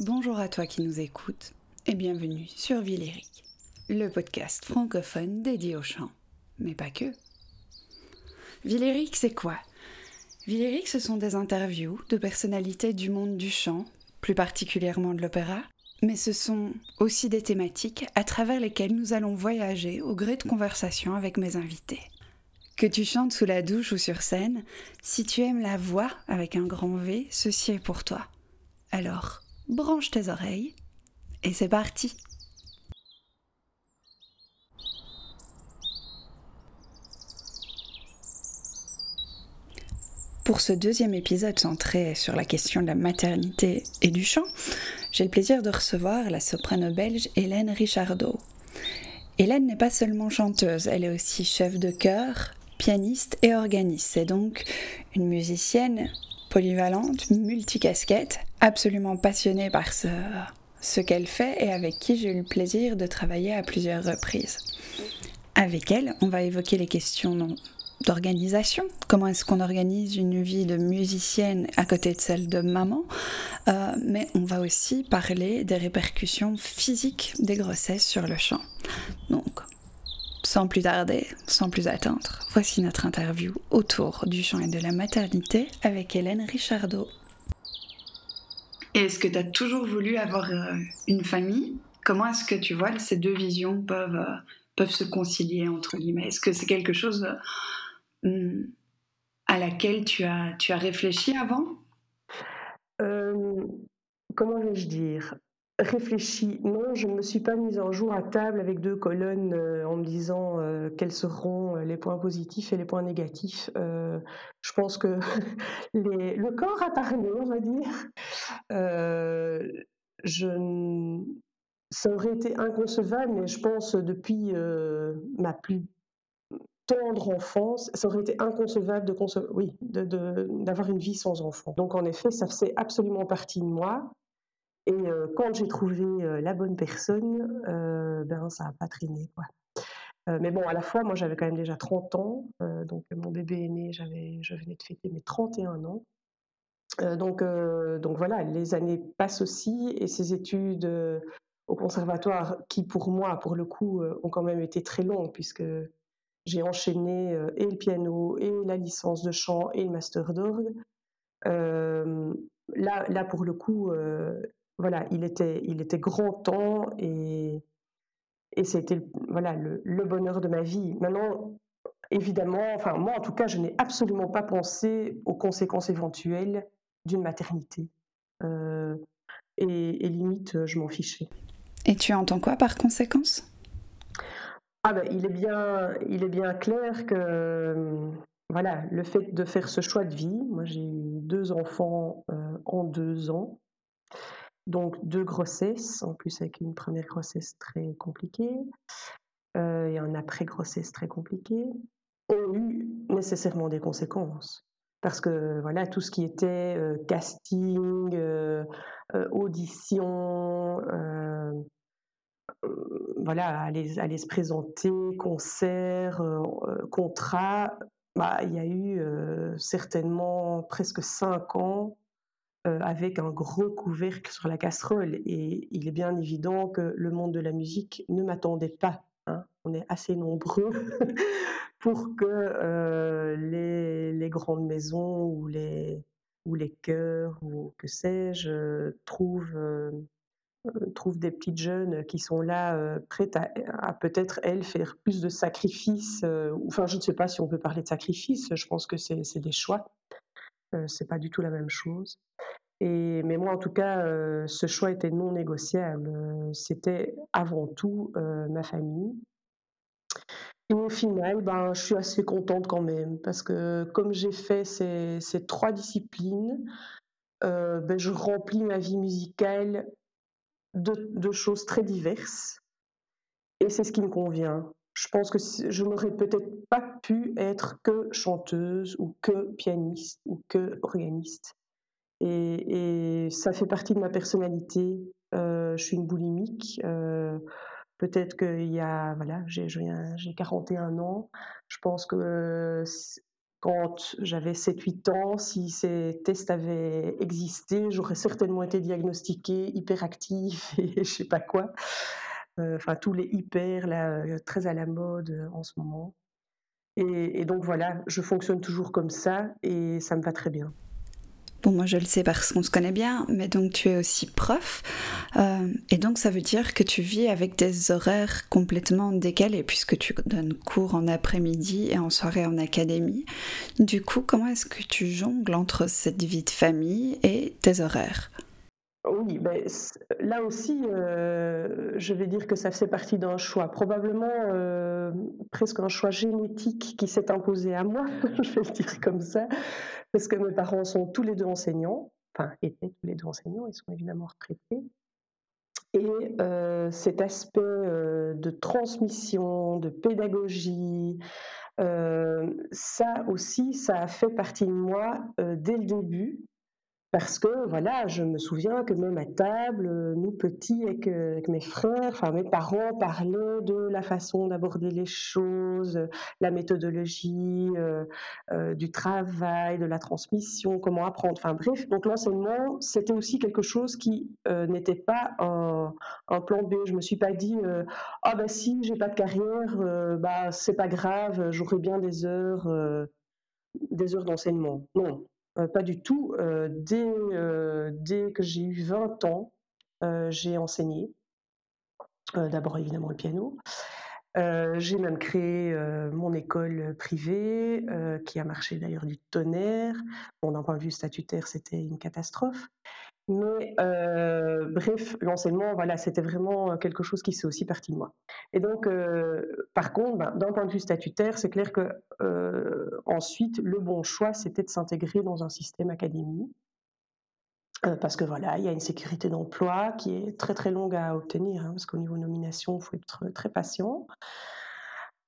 Bonjour à toi qui nous écoutes et bienvenue sur Villéric, le podcast francophone dédié au chant, mais pas que. Villéric, c'est quoi? Villéric, ce sont des interviews de personnalités du monde du chant, plus particulièrement de l'opéra, mais ce sont aussi des thématiques à travers lesquelles nous allons voyager au gré de conversations avec mes invités. Que tu chantes sous la douche ou sur scène, si tu aimes la voix avec un grand V, ceci est pour toi. Alors, branche tes oreilles et c'est parti. Pour ce deuxième épisode centré sur la question de la maternité et du chant, j'ai le plaisir de recevoir la soprano belge Hélène Richardot. Hélène n'est pas seulement chanteuse, elle est aussi chef de chœur, pianiste et organiste. C'est donc une musicienne polyvalente, multicasquette, absolument passionnée par ce, qu'elle fait et avec qui j'ai eu le plaisir de travailler à plusieurs reprises. Avec elle, on va évoquer les questions d'organisation. Comment est-ce qu'on organise une vie de musicienne à côté de celle de maman? Euh, Mais on va aussi parler des répercussions physiques des grossesses sur le chant. Donc, sans plus tarder, sans plus attendre, voici notre interview autour du chant et de la maternité avec Hélène Richardot. Est-ce que tu as toujours voulu avoir euh, une famille? Comment est-ce que tu vois ces deux visions peuvent, euh, peuvent se concilier entre guillemets? Est-ce que c'est quelque chose euh, à laquelle tu as, tu as réfléchi avant? Comment vais-je dire? Réfléchi. Non, je ne me suis pas mise un jour à table avec deux colonnes en me disant quels seront les points positifs et les points négatifs. je pense que le corps a parlé, on va dire. Je, ça aurait été inconcevable, mais je pense depuis ma plus tendre enfance, ça aurait été inconcevable de oui, d'avoir une vie sans enfant. Donc en effet, ça faisait absolument partie de moi. Et quand j'ai trouvé la bonne personne, ben ça n'a pas traîné quoi. mais bon, à la fois, moi j'avais quand même déjà 30 ans, donc mon bébé est né, je venais de fêter mes 31 ans. Donc, donc voilà, les années passent aussi et ces études au conservatoire, qui pour moi, pour le coup, ont quand même été très longues puisque j'ai enchaîné et le piano et la licence de chant et le master d'orgue. là, là, pour le coup, voilà, il était, il était grand temps et, et c'était voilà, le, bonheur de ma vie. Maintenant, évidemment, enfin moi en tout cas, je n'ai absolument pas pensé aux conséquences éventuelles d'une maternité. Euh, et, limite, je m'en fichais. Et tu entends quoi par conséquence? Ah ben, il, est bien, il est bien clair que voilà, le fait de faire ce choix de vie, moi j'ai eu deux enfants euh, en deux ans, donc deux grossesses, en plus avec une première grossesse très compliquée euh, et un après-grossesse très compliqué, ont eu nécessairement des conséquences. Parce que voilà, tout ce qui était euh, casting, euh, audition, voilà, aller, se présenter, concert, contrat, bah, il y a eu certainement presque cinq ans euh, avec un gros couvercle sur la casserole. Et il est bien évident que le monde de la musique ne m'attendait pas. On est assez nombreux pour que euh, les, grandes maisons ou les, ou les chœurs ou que sais-je trouvent, euh, trouvent des petites jeunes qui sont là prêtes à, peut-être, elles, faire plus de sacrifices. enfin, je ne sais pas si on peut parler de sacrifices, je pense que c'est des choix. c'est pas du tout la même chose. Et, mais moi, en tout cas, euh, ce choix était non négociable. Euh, c'était avant tout euh, ma famille. Et au final, ben, je suis assez contente quand même, parce que comme j'ai fait ces, ces, trois disciplines, ben, je remplis ma vie musicale de, de choses très diverses. Et c'est ce qui me convient. Je pense que je n'aurais peut-être pas pu être que chanteuse ou que pianiste ou que organiste. Et, ça fait partie de ma personnalité. Euh, je suis une boulimique. Euh, peut-être qu'il y a, voilà, j'ai 41 ans. Je pense que quand j'avais 7-8 ans, si ces tests avaient existé, j'aurais certainement été diagnostiquée hyperactive et je sais pas quoi. Euh, enfin, tous les hyper, là, euh, très à la mode en ce moment. Et donc voilà, je fonctionne toujours comme ça et ça me va très bien. Bon, moi je le sais parce qu'on se connaît bien, mais donc tu es aussi prof. Euh, et donc ça veut dire que tu vis avec des horaires complètement décalés puisque tu donnes cours en après-midi et en soirée en académie. Du coup, comment est-ce que tu jongles entre cette vie de famille et tes horaires? Oui, là aussi, euh, je vais dire que ça fait partie d'un choix, probablement euh, presque un choix génétique qui s'est imposé à moi, je vais le dire comme ça, parce que mes parents sont tous les deux enseignants, enfin étaient tous les deux enseignants, ils sont évidemment retraités. Et euh, cet aspect de transmission, de pédagogie, ça aussi, ça a fait partie de moi dès le début. Parce que voilà, je me souviens que même à table, euh, nous petits avec, avec mes frères, enfin mes parents parlaient de la façon d'aborder les choses, la méthodologie euh, euh, du travail, de la transmission, comment apprendre. Enfin bref, donc l'enseignement, c'était aussi quelque chose qui n'était pas un, un, plan B. Je me suis pas dit ah bah si j'ai pas de carrière, bah c'est pas grave, j'aurai bien des heures, des heures d'enseignement. Non, euh, pas du tout. Euh, dès, euh, dès que j'ai eu 20 ans, j'ai enseigné. D'abord évidemment le piano. j'ai même créé mon école privée, qui a marché d'ailleurs du tonnerre. Bon, d'un point de vue statutaire, c'était une catastrophe. Mais euh, bref, l'enseignement, voilà, c'était vraiment quelque chose qui s'est aussi parti de moi. Et donc, euh, par contre, ben, d'un point de vue statutaire, c'est clair que euh, ensuite, le bon choix, c'était de s'intégrer dans un système académique. parce que voilà, il y a une sécurité d'emploi qui est très très longue à obtenir, hein, parce qu'au niveau nomination, il faut être très patient.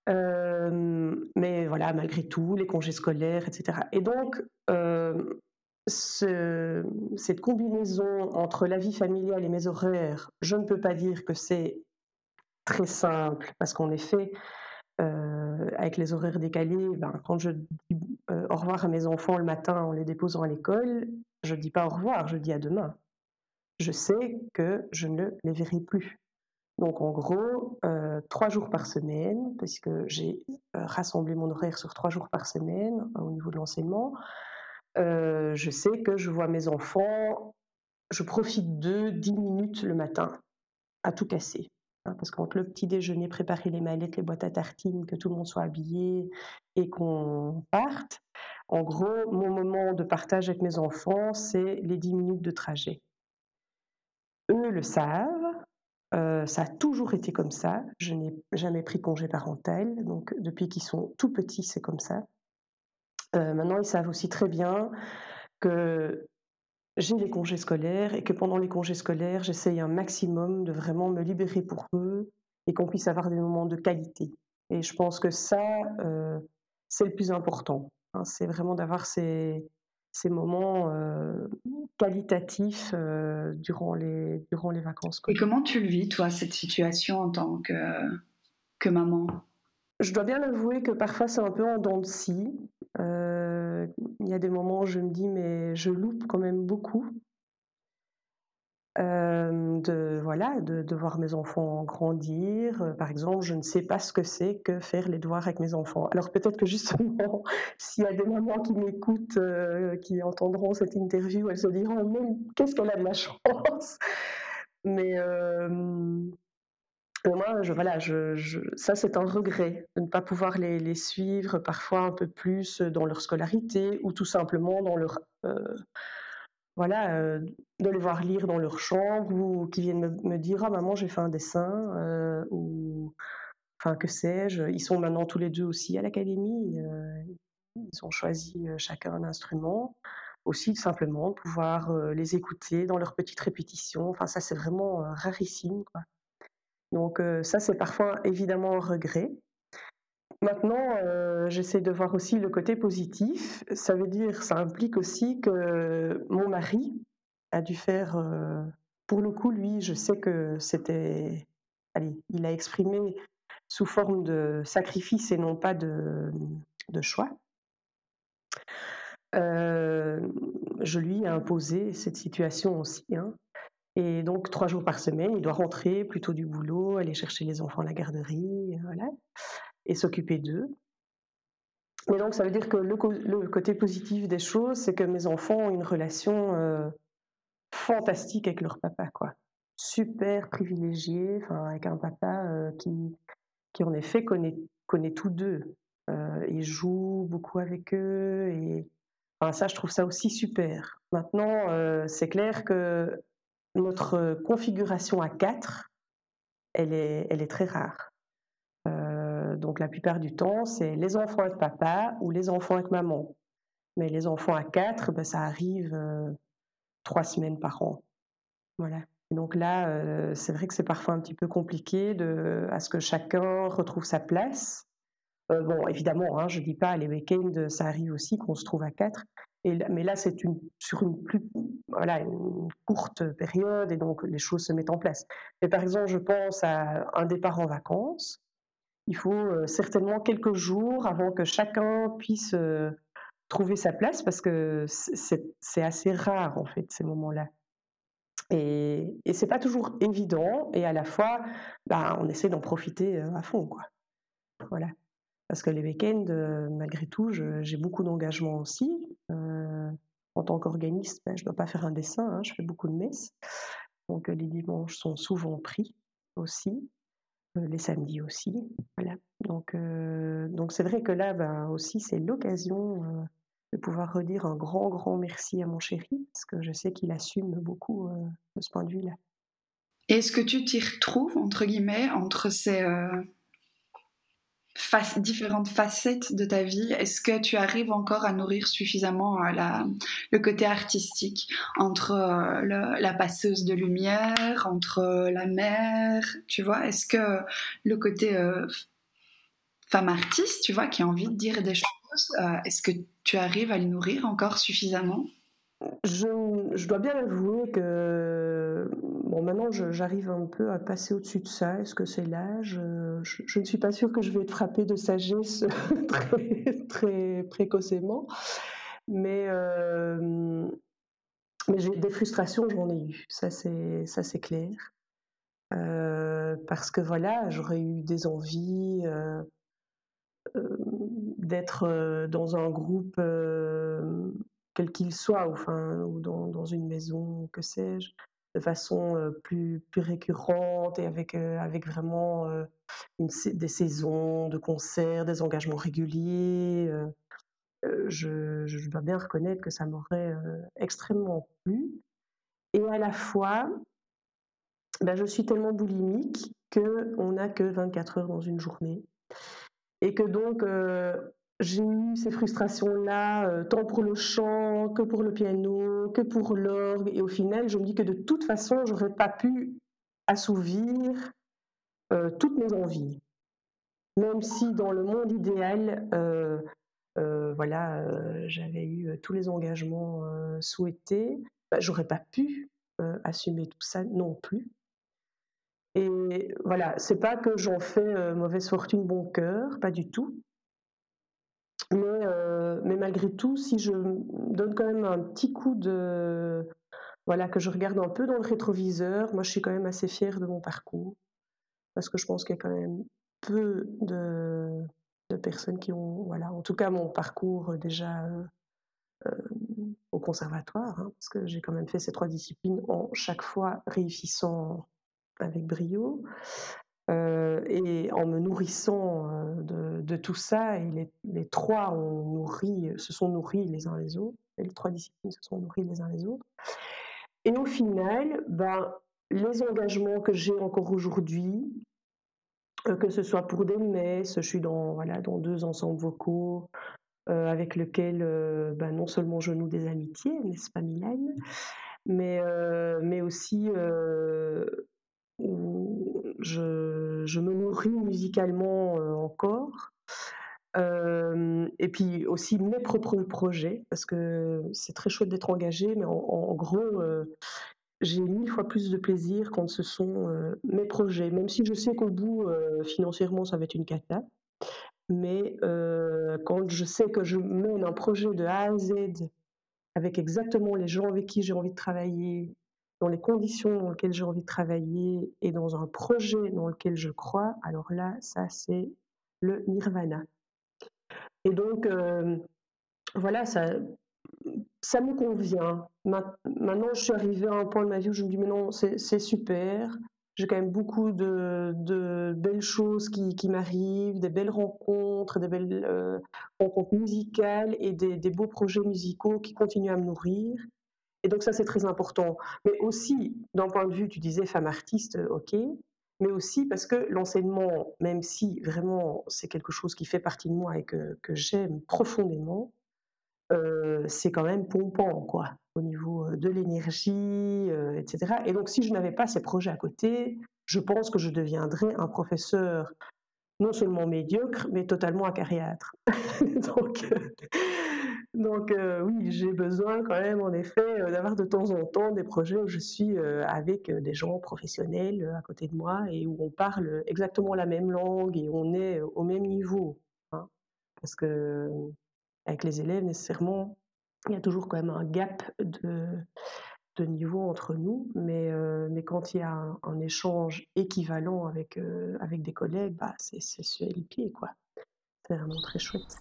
mais voilà, malgré tout, les congés scolaires, etc. Et donc, ce, cette combinaison entre la vie familiale et mes horaires, je ne peux pas dire que c'est très simple, parce qu'en effet, euh, avec les horaires décalés, ben, quand je dis euh, au revoir à mes enfants le matin en les déposant à l'école, je ne dis pas au revoir, je dis à demain. Je sais que je ne les verrai plus. Donc en gros, euh, trois jours par semaine, puisque j'ai rassemblé mon horaire sur trois jours par semaine au niveau de l'enseignement, euh, je sais que je vois mes enfants, je profite d'eux 10 minutes le matin, à tout casser. Hein, parce qu'entre le petit déjeuner, préparer les mallettes, les boîtes à tartines, que tout le monde soit habillé et qu'on parte, en gros, mon moment de partage avec mes enfants, c'est les 10 minutes de trajet. Eux le savent, euh, ça a toujours été comme ça. Je n'ai jamais pris congé parental, donc depuis qu'ils sont tout petits, c'est comme ça. Euh, maintenant, ils savent aussi très bien que j'ai les congés scolaires et que pendant les congés scolaires, j'essaye un maximum de vraiment me libérer pour eux et qu'on puisse avoir des moments de qualité. Et je pense que ça, euh, c'est le plus important. Hein. c'est vraiment d'avoir ces, ces moments euh, qualitatifs durant, les, durant les vacances. Scolaires. Et comment tu le vis, toi, cette situation en tant que, que maman? Je dois bien l'avouer que parfois c'est un peu en dents de scie. Euh, il y a des moments où je me dis mais je loupe quand même beaucoup. Euh, de voilà de, voir mes enfants grandir euh, par exemple je ne sais pas ce que c'est que faire les devoirs avec mes enfants alors peut-être que justement s'il y a des mamans qui m'écoutent qui entendront cette interview elles se diront mais qu'est-ce qu'elle a de la chance? Mais pour moi, voilà, ça c'est un regret de ne pas pouvoir les, suivre parfois un peu plus dans leur scolarité ou tout simplement dans leur euh, voilà euh, de les voir lire dans leur chambre ou qui viennent me, dire ah maman j'ai fait un dessin euh, ou enfin que sais-je ils sont maintenant tous les deux aussi à l'académie ils ont choisi chacun un instrument aussi simplement pouvoir les écouter dans leurs petites répétitions enfin ça c'est vraiment rarissime quoi. Donc euh, ça, c'est parfois évidemment un regret. Maintenant, euh, j'essaie de voir aussi le côté positif. Ça veut dire, ça implique aussi que mon mari a dû faire, euh, pour le coup, lui, je sais que c'était, allez, il a exprimé sous forme de sacrifice et non pas de, choix. je lui ai imposé cette situation aussi. Hein. Et donc, trois jours par semaine, il doit rentrer plutôt du boulot, aller chercher les enfants à la garderie, voilà, et s'occuper d'eux. Mais donc, ça veut dire que le, côté positif des choses, c'est que mes enfants ont une relation fantastique avec leur papa, quoi. Super privilégié, avec un papa qui, qui, en effet, connaît, connaît tous deux. il joue beaucoup avec eux et enfin, ça, je trouve ça aussi super. Maintenant, c'est clair que notre configuration à quatre, elle est, très rare. donc la plupart du temps, c'est les enfants avec papa ou les enfants avec maman. Mais les enfants à quatre, ben, ça arrive trois semaines par an. Voilà. donc là, c'est vrai que c'est parfois un petit peu compliqué de, à ce que chacun retrouve sa place. Bon, évidemment, hein, je ne dis pas les week-ends, ça arrive aussi qu'on se trouve à quatre, mais là, c'est sur une plus courte période et donc les choses se mettent en place. Mais par exemple, je pense à un départ en vacances. Il faut euh, certainement quelques jours avant que chacun puisse euh, trouver sa place parce que c'est assez rare en fait ces moments-là. Et, et c'est pas toujours évident et à la fois, bah, on essaie d'en profiter euh, à fond quoi. Voilà. Parce que les week-ends, malgré tout, j'ai beaucoup d'engagement aussi en tant qu'organiste, ben, je ne dois pas faire un dessin, hein, je fais beaucoup de messes. Donc les dimanches sont souvent pris aussi, les samedis aussi. Voilà. Donc donc c'est vrai que là ben, aussi c'est l'occasion de pouvoir redire un grand grand merci à mon chéri parce que je sais qu'il assume beaucoup de ce point de vue-là. Est-ce que tu t'y retrouves entre guillemets entre ces différentes facettes de ta vie, est-ce que tu arrives encore à nourrir suffisamment euh, le côté artistique entre euh, la passeuse de lumière, entre euh, la mère, tu vois Est-ce que le côté femme artiste, tu vois, qui a envie de dire des choses, est-ce que tu arrives à le nourrir encore suffisamment? Je, dois bien avouer que bon, maintenant j'arrive un peu à passer au-dessus de ça. Est-ce que c'est l'âge? Je, ne suis pas sûre que je vais être frappée de sagesse très, précocement, mais, euh, mais j'ai des frustrations, j'en ai eu. Ça c'est clair. Euh, parce que voilà, j'aurais eu des envies euh, d'être dans un groupe quel qu'il soit, ou, enfin, ou dans, dans, une maison, que sais-je, de façon plus, plus récurrente et avec, avec vraiment une, des saisons de concerts, des engagements réguliers. Je, dois bien reconnaître que ça m'aurait extrêmement plu. Et à la fois, ben, je suis tellement boulimique qu'on n'a que 24 heures dans une journée. Et que donc, j'ai eu ces frustrations-là, euh, tant pour le chant que pour le piano, que pour l'orgue. Et au final, je me dis que de toute façon, j'aurais pas pu assouvir euh, toutes mes envies. Même si dans le monde idéal, euh, voilà, j'avais eu tous les engagements souhaités, bah, j'aurais pas pu assumer tout ça non plus. Et voilà, c'est pas que j'en fais mauvaise fortune bon cœur, pas du tout. Euh, mais, malgré tout, si je donne quand même un petit coup de... Voilà, que je regarde un peu dans le rétroviseur, moi je suis quand même assez fière de mon parcours. Parce que je pense qu'il y a quand même peu de, personnes qui ont, voilà, en tout cas mon parcours déjà euh, euh, au conservatoire, hein, parce que j'ai quand même fait ces trois disciplines en chaque fois réussissant avec brio. Euh, et en me nourrissant euh, de, tout ça, et les, trois ont nourri, se sont nourris les uns les autres, les trois disciplines se sont nourris les uns les autres. Et au final, ben, les engagements que j'ai encore aujourd'hui, euh, que ce soit pour des messes, je suis dans, voilà, dans deux ensembles vocaux avec lesquels ben, non seulement je noue des amitiés, n'est-ce pas Mylène, mais, mais aussi où je, me nourris musicalement euh, encore. Euh, et puis aussi mes propres projets, parce que c'est très chouette d'être engagé, mais en, gros, euh, j'ai mille fois plus de plaisir quand ce sont mes projets, même si je sais qu'au bout, financièrement, ça va être une cata. mais quand je sais que je mène un projet de A à Z avec exactement les gens avec qui j'ai envie de travailler, dans les conditions dans lesquelles j'ai envie de travailler et dans un projet dans lequel je crois, alors là, ça c'est le nirvana. Et donc, voilà, ça, ça me convient. Maintenant, je suis arrivée à un point de ma vie où je me dis, mais non, c'est super. J'ai quand même beaucoup de, belles choses qui, m'arrivent, des belles rencontres, des belles euh, rencontres musicales et des, beaux projets musicaux qui continuent à me nourrir. Et donc ça, c'est très important. Mais aussi, d'un point de vue, tu disais femme artiste, euh, ok, mais aussi parce que l'enseignement, même si vraiment c'est quelque chose qui fait partie de moi et que, j'aime profondément, euh, c'est quand même pompant, quoi, au niveau euh, de l'énergie, etc. Et donc, si je n'avais pas ces projets à côté, je pense que je deviendrais un professeur non seulement médiocre, mais totalement acariâtre. donc, donc oui, j'ai besoin quand même, en effet, d'avoir de temps en temps des projets où je suis avec des gens professionnels à côté de moi et où on parle exactement la même langue et on est au même niveau. Hein. Parce que avec les élèves, nécessairement, il y a toujours quand même un gap de, niveau entre nous, mais, euh, mais quand il y a un, échange équivalent avec, euh, avec des collègues, bah, c'est sur les pieds. C'est vraiment très chouette.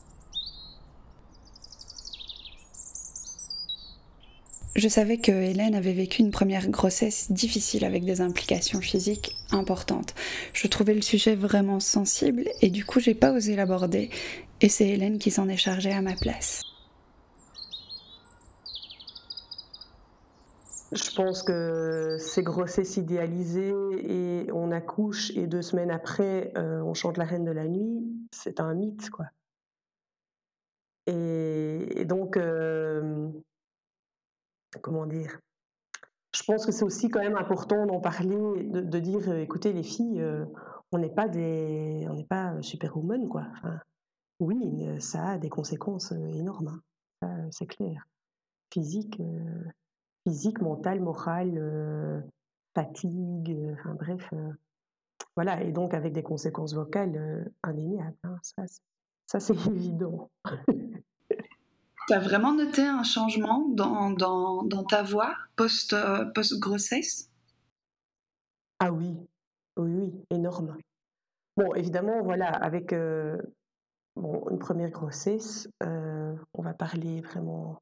Je savais que Hélène avait vécu une première grossesse difficile avec des implications physiques importantes. Je trouvais le sujet vraiment sensible et du coup j'ai pas osé l'aborder et c'est Hélène qui s'en est chargée à ma place. Je pense que ces grossesses idéalisées et on accouche et deux semaines après euh, on chante la reine de la nuit, c'est un mythe quoi. Et, donc euh, comment dire? Je pense que c'est aussi quand même important d'en parler, de, dire, euh, écoutez les filles, euh, on n'est pas des, on n'est pas superwoman quoi. oui, ça a des conséquences euh, énormes, hein. c'est clair. Physique, physique, mental, moral, fatigue, enfin bref, voilà. Et donc avec des conséquences vocales indéniables. Hein. ça, ça c'est évident. Tu vraiment noté un changement dans, dans, dans ta voix euh, post-grossesse? Ah oui, oui, oui, énorme. Bon, évidemment, voilà, avec euh, une première grossesse, euh, on va parler vraiment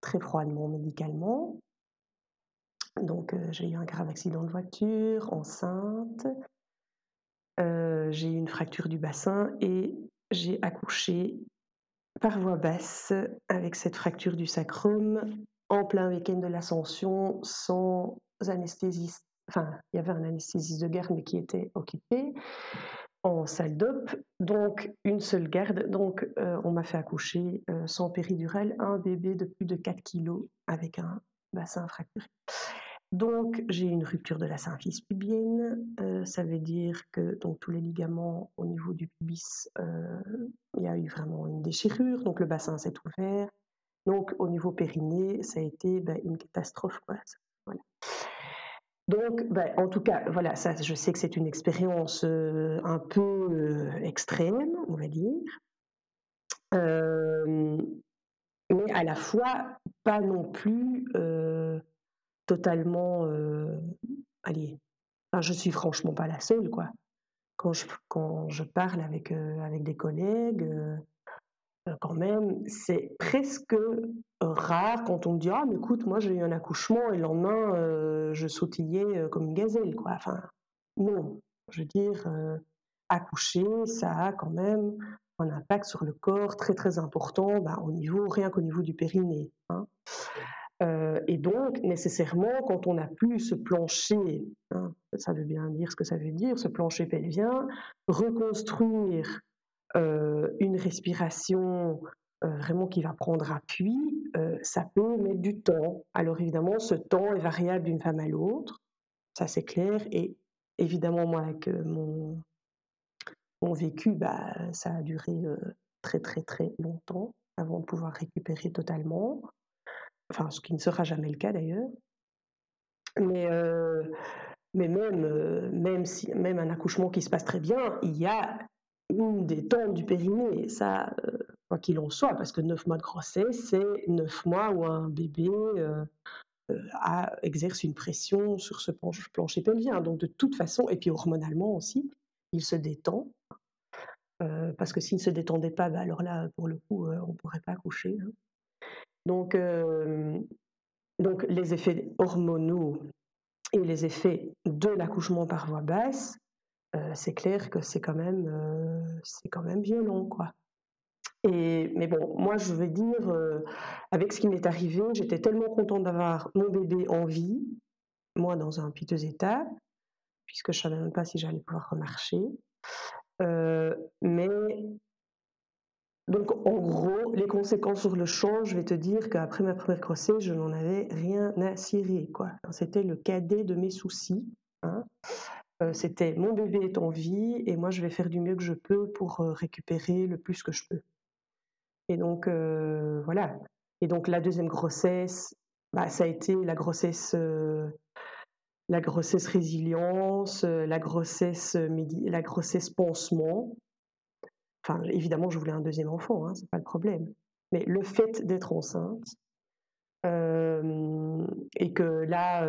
très froidement médicalement. Donc, j'ai eu un grave accident de voiture, enceinte. j'ai eu une fracture du bassin et j'ai accouché par voie basse, avec cette fracture du sacrum, en plein week-end de l'ascension, sans anesthésiste. Enfin, il y avait un anesthésiste de garde, mais qui était occupé en salle d'op, donc une seule garde. Donc, euh, on m'a fait accoucher euh, sans péridurale un bébé de plus de 4 kilos avec un bassin fracturé. Donc, j'ai une rupture de la symphyse pubienne. Euh, ça veut dire que donc, tous les ligaments au niveau du pubis, euh, il y a eu vraiment une déchirure. Donc, le bassin s'est ouvert. Donc, au niveau périnée, ça a été ben, une catastrophe. Donc, ben, en tout cas, voilà, ça, je sais que c'est une expérience euh, un peu extrême, on va dire. mais à la fois, pas non plus totalement. Euh, allez, enfin, je suis franchement pas la seule, quoi. Quand je, quand je parle avec, euh, avec des collègues, euh, quand même, c'est presque rare quand on me dit Ah, mais écoute, moi j'ai eu un accouchement et le lendemain, je sautillais comme une gazelle, quoi. Enfin, non. Je veux dire, accoucher, ça a quand même un impact sur le corps très très important, bah, au niveau, rien qu'au niveau du périnée. Hein. Euh, et donc, nécessairement, quand on n'a plus ce plancher, hein, ça veut bien dire ce que ça veut dire, ce plancher pelvien, reconstruire euh, une respiration euh, vraiment qui va prendre appui, ça peut mettre du temps. Alors évidemment, ce temps est variable d'une femme à l'autre, ça c'est clair, et évidemment, moi, avec mon, mon vécu, bah, ça a duré très très très longtemps avant de pouvoir récupérer totalement enfin ce qui ne sera jamais le cas d'ailleurs. Mais, mais même, même, si, même un accouchement qui se passe très bien, il y a une des tentes du périnée. Ça, quoi qu'il en soit, parce que neuf mois de grossesse, c'est neuf mois où un bébé exerce une pression sur ce plancher pelvien. Donc de toute façon, et puis hormonalement aussi, il se détend. parce que s'il ne se détendait pas, bah, alors là, pour le coup, on ne pourrait pas accoucher. Hein. Donc, donc les effets hormonaux et les effets de l'accouchement par voie basse, c'est clair que c'est quand même, c'est quand même violent, quoi. Et, mais bon, moi je vais dire, avec ce qui m'est arrivé, j'étais tellement contente d'avoir mon bébé en vie, moi dans un piteux état, puisque je savais même pas si j'allais pouvoir remarcher. mais donc, en gros, les conséquences sur le champ, je vais te dire qu'après ma première grossesse, je n'en avais rien à cirer. Quoi. C'était le cadet de mes soucis. Hein. Euh, c'était mon bébé est en vie et moi, je vais faire du mieux que je peux pour euh, récupérer le plus que je peux. Et donc, euh, voilà. Et donc, la deuxième grossesse, bah, ça a été la grossesse, la grossesse résilience, la grossesse, la grossesse pansement. Enfin, évidemment, je voulais un deuxième enfant, hein, c'est pas le problème. Mais le fait d'être enceinte et que là,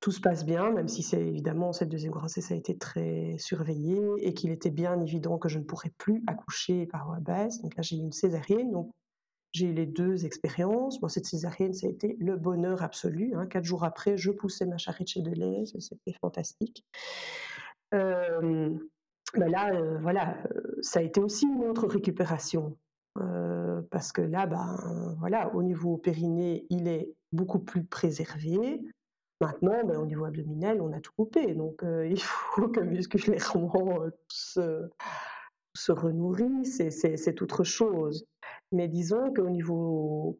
tout se passe bien, même si c'est évidemment cette deuxième grossesse a été très surveillée et qu'il était bien évident que je ne pourrais plus accoucher par voie basse. Donc là, j'ai eu une césarienne. Donc j'ai eu les deux expériences. Bon, cette césarienne, ça a été le bonheur absolu. Hein. Quatre jours après, je poussais ma charrette chez Deleuze, c'était fantastique. Ben là, voilà, ça a été aussi une autre récupération. parce que là, ben, voilà, au niveau périnée, il est beaucoup plus préservé. Maintenant, ben, au niveau abdominal, on a tout coupé. Donc, il faut que musculairement se, se renourrisse, c'est autre chose. Mais disons qu'au niveau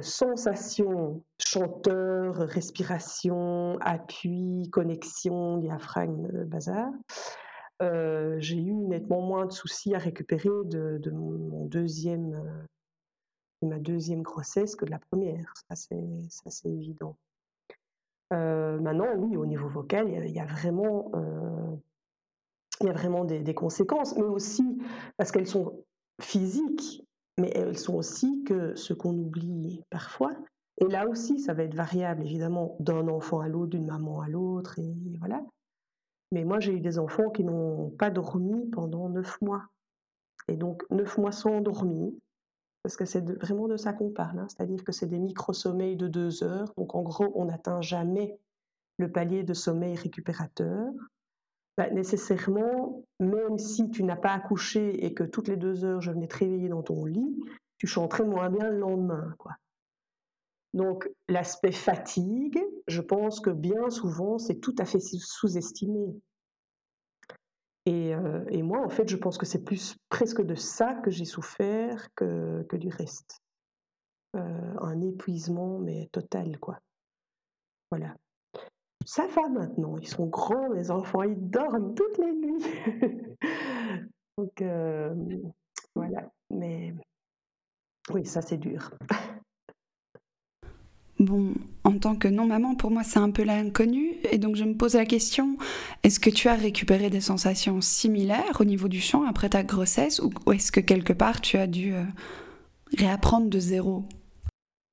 sensation, chanteur, respiration, appui, connexion, diaphragme, bazar, euh, j'ai eu nettement moins de soucis à récupérer de, mon deuxième, euh, de ma deuxième grossesse que de la première. Ça, c'est évident. Euh, maintenant, oui, au niveau vocal, il y, a vraiment, il y a vraiment des, des, conséquences, mais aussi parce qu'elles sont physiques, mais elles sont aussi que ce qu'on oublie parfois. Et là aussi, ça va être variable, évidemment, d'un enfant à l'autre, d'une maman à l'autre, et voilà. Mais moi, j'ai eu des enfants qui n'ont pas dormi pendant neuf mois. Et donc, neuf mois sans dormir, parce que c'est vraiment de ça qu'on parle. Hein. C'est-à-dire que c'est des micro-sommeils de deux heures. Donc, en gros, on n'atteint jamais le palier de sommeil récupérateur. Bah, nécessairement, même si tu n'as pas accouché et que toutes les deux heures, je venais te réveiller dans ton lit, tu chanterais moins bien le lendemain. Quoi. Donc l'aspect fatigue, je pense que bien souvent, c'est tout à fait sous-estimé. Et, euh, et, moi, en fait, je pense que c'est plus presque de ça que j'ai souffert que, que, du reste. Euh, un épuisement, mais total, quoi. Voilà. Ça va maintenant, ils sont grands, les enfants, ils dorment toutes les nuits. Donc, euh, voilà. Mais oui, ça, c'est dur. Bon, en tant que non-maman, pour moi, c'est un peu l'inconnu. Et donc, je me pose la question est-ce que tu as récupéré des sensations similaires au niveau du chant après ta grossesse Ou, est-ce que quelque part, tu as dû euh, réapprendre de zéro?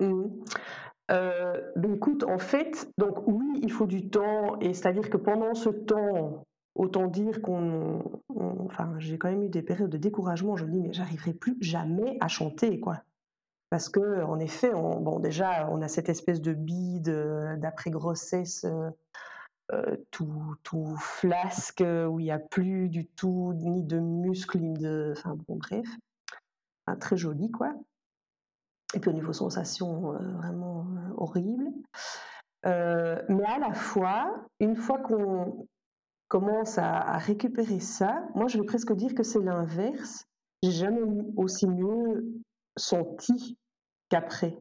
Mmh. euh, ben, en fait, donc oui, il faut du temps. Et c'est-à-dire que pendant ce temps, autant dire qu'on. enfin, j'ai quand même eu des périodes de découragement. Je me dis, mais j'arriverai plus jamais à chanter, quoi. Parce que, en effet, on, bon, déjà, on a cette espèce de bide d'après-grossesse euh, tout, tout, flasque, où il n'y a plus du tout ni de muscles, ni de. Enfin, bon, bref. très joli, quoi. Et puis au niveau sensation, vraiment horrible. mais à la fois, une fois qu'on commence à, à, récupérer ça, moi je vais presque dire que c'est l'inverse. J'ai jamais aussi mieux senti qu'après.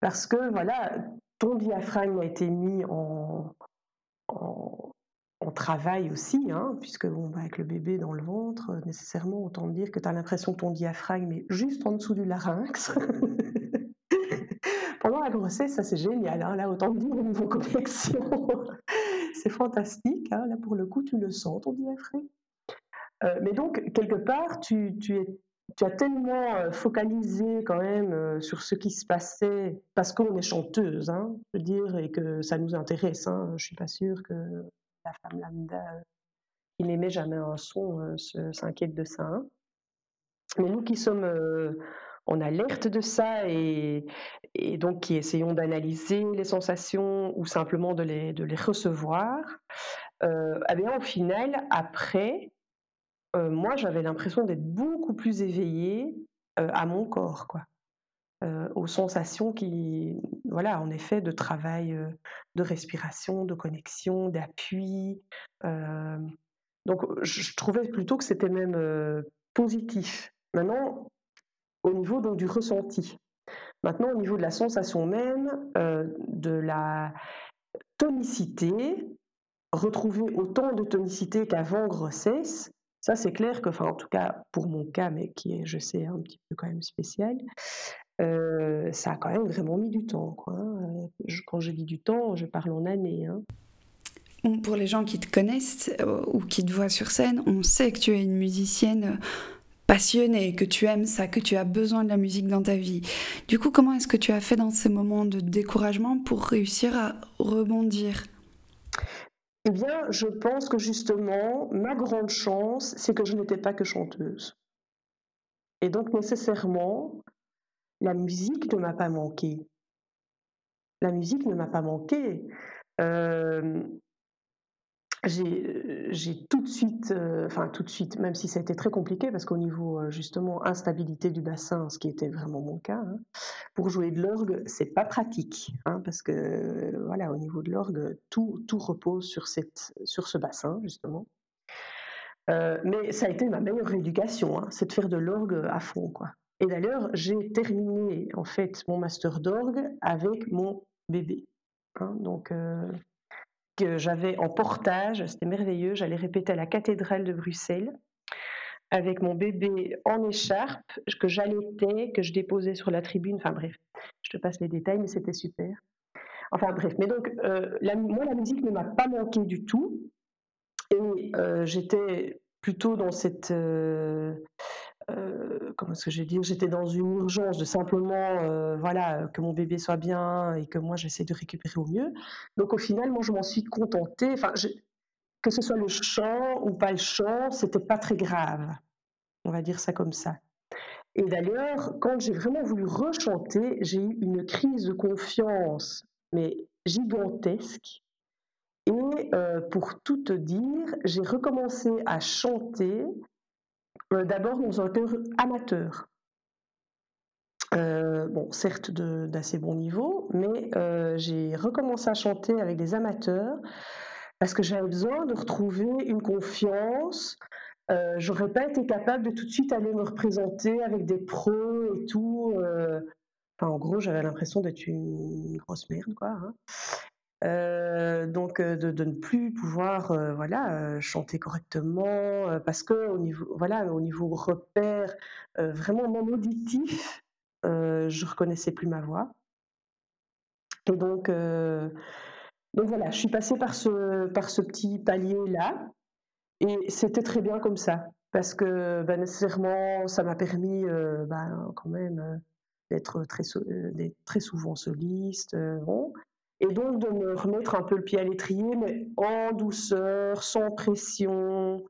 Parce que voilà, ton diaphragme a été mis en, en, travail aussi, hein, puisque bon, bah, avec le bébé dans le ventre, nécessairement, autant dire que tu as l'impression que ton diaphragme est juste en dessous du larynx. Pendant la grossesse, ça c'est génial. Hein, là, autant dire au niveau connexion, c'est fantastique. Hein, là, pour le coup, tu le sens, ton diaphragme. mais donc, quelque part, tu, tu, es, tu as tellement focalisé quand même sur ce qui se passait, parce qu'on est chanteuse, hein, je veux dire, et que ça nous intéresse. Hein, je suis pas sûre que la femme lambda qui n'aimait jamais un son s'inquiète de ça. Hein. Mais nous qui sommes en alerte de ça et, donc qui essayons d'analyser les sensations ou simplement de les, recevoir, euh, eh bien, au final, après, euh, moi, j'avais l'impression d'être beaucoup plus éveillée euh, à mon corps, quoi. Euh, aux sensations qui, voilà, en effet, de travail, de respiration, de connexion, d'appui. donc, je trouvais plutôt que c'était même positif. Maintenant, au niveau donc, du ressenti. Maintenant, au niveau de la sensation même, de la tonicité, retrouver autant de tonicité qu'avant grossesse, ça c'est clair que, enfin en tout cas pour mon cas, mais qui est, je sais, un petit peu quand même spécial, euh, ça a quand même vraiment mis du temps. Hein. quand je dis du temps, je parle en années. Hein. Pour les gens qui te connaissent euh, ou qui te voient sur scène, on sait que tu es une musicienne passionnée, que tu aimes ça, que tu as besoin de la musique dans ta vie. Du coup, comment est-ce que tu as fait dans ces moments de découragement pour réussir à rebondir? Eh bien, je pense que justement, ma grande chance, c'est que je n'étais pas que chanteuse. Et donc, nécessairement, la musique ne m'a pas manqué. La musique ne m'a pas manqué. Euh, j'ai tout de suite, euh, enfin tout de suite, même si ça a été très compliqué, parce qu'au niveau euh, justement instabilité du bassin, ce qui était vraiment mon cas, hein, pour jouer de l'orgue, c'est pas pratique, hein, parce que euh, voilà, au niveau de l'orgue, tout, tout repose sur, cette, sur ce bassin justement. mais ça a été ma meilleure éducation, hein, c'est de faire de l'orgue à fond, quoi. Et d'ailleurs, j'ai terminé en fait mon master d'orgue avec mon bébé. donc que j'avais en portage, c'était merveilleux. J'allais répéter à la cathédrale de Bruxelles avec mon bébé en écharpe que j'allaitais, que je déposais sur la tribune. Enfin bref, je te passe les détails, mais c'était super. Enfin bref, mais donc euh, moi la musique ne m'a pas manqué du tout et euh, j'étais plutôt dans cette euh, euh, comment est-ce que je vais dire, j'étais dans une urgence de simplement, euh, voilà, que mon bébé soit bien et que moi j'essaie de récupérer au mieux. Donc au final, moi je m'en suis contentée. Enfin, que ce soit le chant ou pas le chant, c'était pas très grave. On va dire ça comme ça. Et d'ailleurs, quand j'ai vraiment voulu rechanter, j'ai eu une crise de confiance, mais gigantesque. Et euh, pour tout te dire, j'ai recommencé à chanter d'abord dans un chœur amateur. Euh, bon, certes d'assez bon niveau, mais euh, j'ai recommencé à chanter avec des amateurs parce que j'avais besoin de retrouver une confiance. Euh, J'aurais pas été capable de tout de suite aller me représenter avec des pros et tout. Enfin, en gros, j'avais l'impression d'être une grosse merde, quoi. Hein. Euh, donc euh, de, ne plus pouvoir euh, voilà chanter correctement parce que au niveau voilà au niveau repère vraiment mon auditif je reconnaissais plus ma voix. Et donc donc voilà je suis passée par ce par ce petit palier là et c'était très bien comme ça parce que ben, nécessairement ça m'a permis ben, quand même d'être très très souvent soliste et donc de me remettre un peu le pied à l'étrier, mais en douceur, sans pression.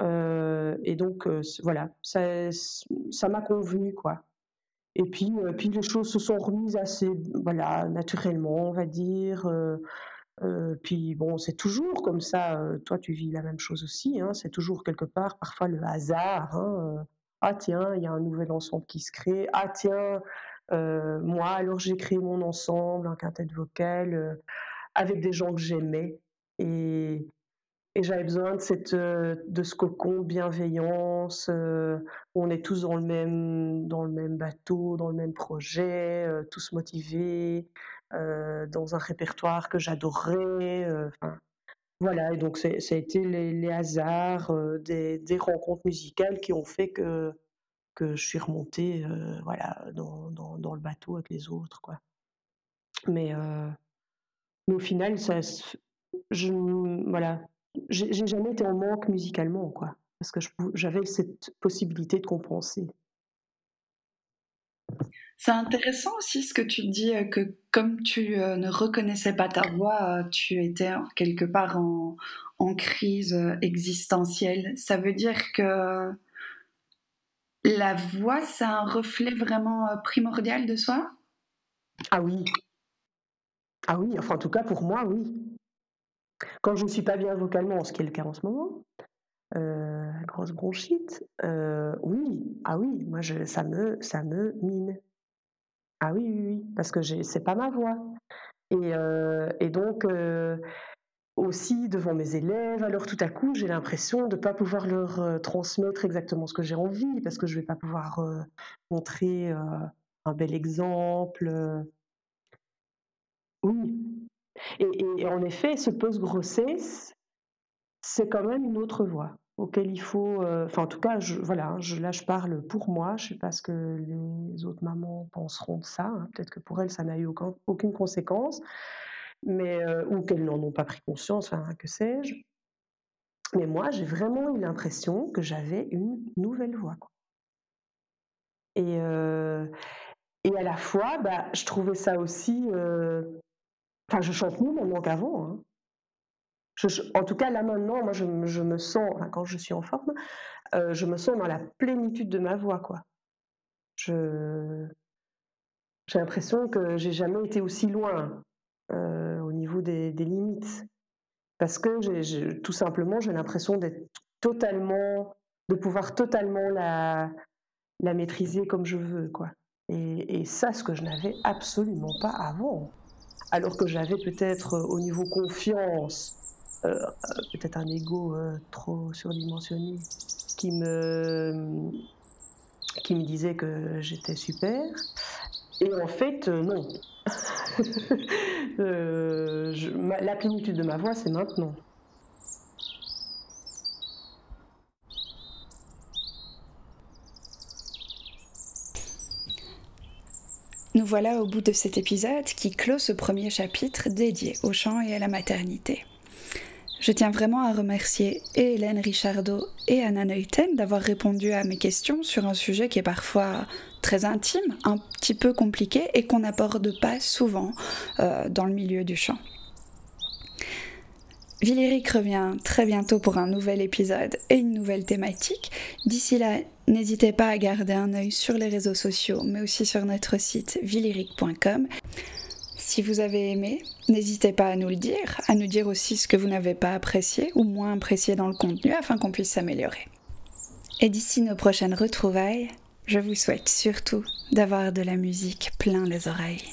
Euh, et donc euh, voilà, ça, ça m'a convenu quoi. Et puis, euh, puis les choses se sont remises assez voilà naturellement, on va dire. puis bon, c'est toujours comme ça. toi, tu vis la même chose aussi. Hein, c'est toujours quelque part, parfois le hasard. Hein, ah tiens, il y a un nouvel ensemble qui se crée. Ah tiens, moi, alors j'ai créé mon ensemble, un quintet vocal, euh, avec des gens que j'aimais. Et, j'avais besoin de, euh, ce cocon bienveillance, où on est tous dans le, même, bateau, dans le même projet, tous motivés, dans un répertoire que j'adorais. voilà, et donc ça a été les, hasards des, rencontres musicales qui ont fait que que je suis remontée euh, voilà, dans, le bateau avec les autres. Quoi. Mais, euh, au final, ça, je, voilà, j'ai jamais été en manque musicalement. Quoi. parce que j'avais cette possibilité de compenser. C'est intéressant aussi ce que tu dis, euh, que comme tu ne reconnaissais pas ta voix, tu étais quelque part en, crise existentielle. Ça veut dire que la voix, c'est un reflet vraiment primordial de soi? Ah oui. Ah oui, enfin en tout cas pour moi, oui. Quand je ne suis pas bien vocalement, ce qui est le cas en ce moment, grosse bronchite, oui, ah oui, moi je, ça me, ça me mine. Ah oui, oui, oui, parce que c'est pas ma voix. Et, euh, donc, euh, aussi devant mes élèves, alors tout à coup, j'ai l'impression de ne pas pouvoir leur euh, transmettre exactement ce que j'ai envie, parce que je ne vais pas pouvoir montrer un bel exemple. Oui. Et, en effet, ce post-grossesse, c'est quand même une autre voix auquel il faut, euh, enfin en tout cas, voilà, hein, là je parle pour moi, je sais pas ce que les autres mamans penseront de ça, hein. peut-être que pour elles ça n'a eu aucune conséquence, mais euh, ou qu'elles n'en ont pas pris conscience, enfin que sais-je. Mais moi, j'ai vraiment eu l'impression que j'avais une nouvelle voix. Et, euh, et à la fois, bah, je trouvais ça aussi. Enfin, je chante mieux maintenant qu'avant. Hein en tout cas, là maintenant, moi, je, me sens, quand je suis en forme, euh, je me sens dans la plénitude de ma voix, quoi. Je, j'ai l'impression que j'ai jamais été aussi loin euh, au niveau des, limites, parce que tout simplement, j'ai l'impression d'être totalement, de pouvoir totalement la, la maîtriser comme je veux, quoi. Et, ça, ce que je n'avais absolument pas avant. Alors que j'avais peut-être euh, au niveau confiance, euh, peut-être un ego trop surdimensionné qui me, qui me disait que j'étais super. Et en fait, euh, la plénitude de ma voix, c'est maintenant. Nous voilà au bout de cet épisode qui clôt ce premier chapitre dédié au chant et à la maternité. Je tiens vraiment à remercier Hélène Richardot et Anna Neuten d'avoir répondu à mes questions sur un sujet qui est parfois très intime, un petit peu compliqué et qu'on n'aborde pas souvent euh, dans le milieu du chant. Villeric revient très bientôt pour un nouvel épisode et une nouvelle thématique. D'ici là, n'hésitez pas à garder un œil sur les réseaux sociaux, mais aussi sur notre site villeric.com. Si vous avez aimé, n'hésitez pas à nous le dire, à nous dire aussi ce que vous n'avez pas apprécié ou moins apprécié dans le contenu afin qu'on puisse s'améliorer. Et d'ici nos prochaines retrouvailles, je vous souhaite surtout d'avoir de la musique plein les oreilles.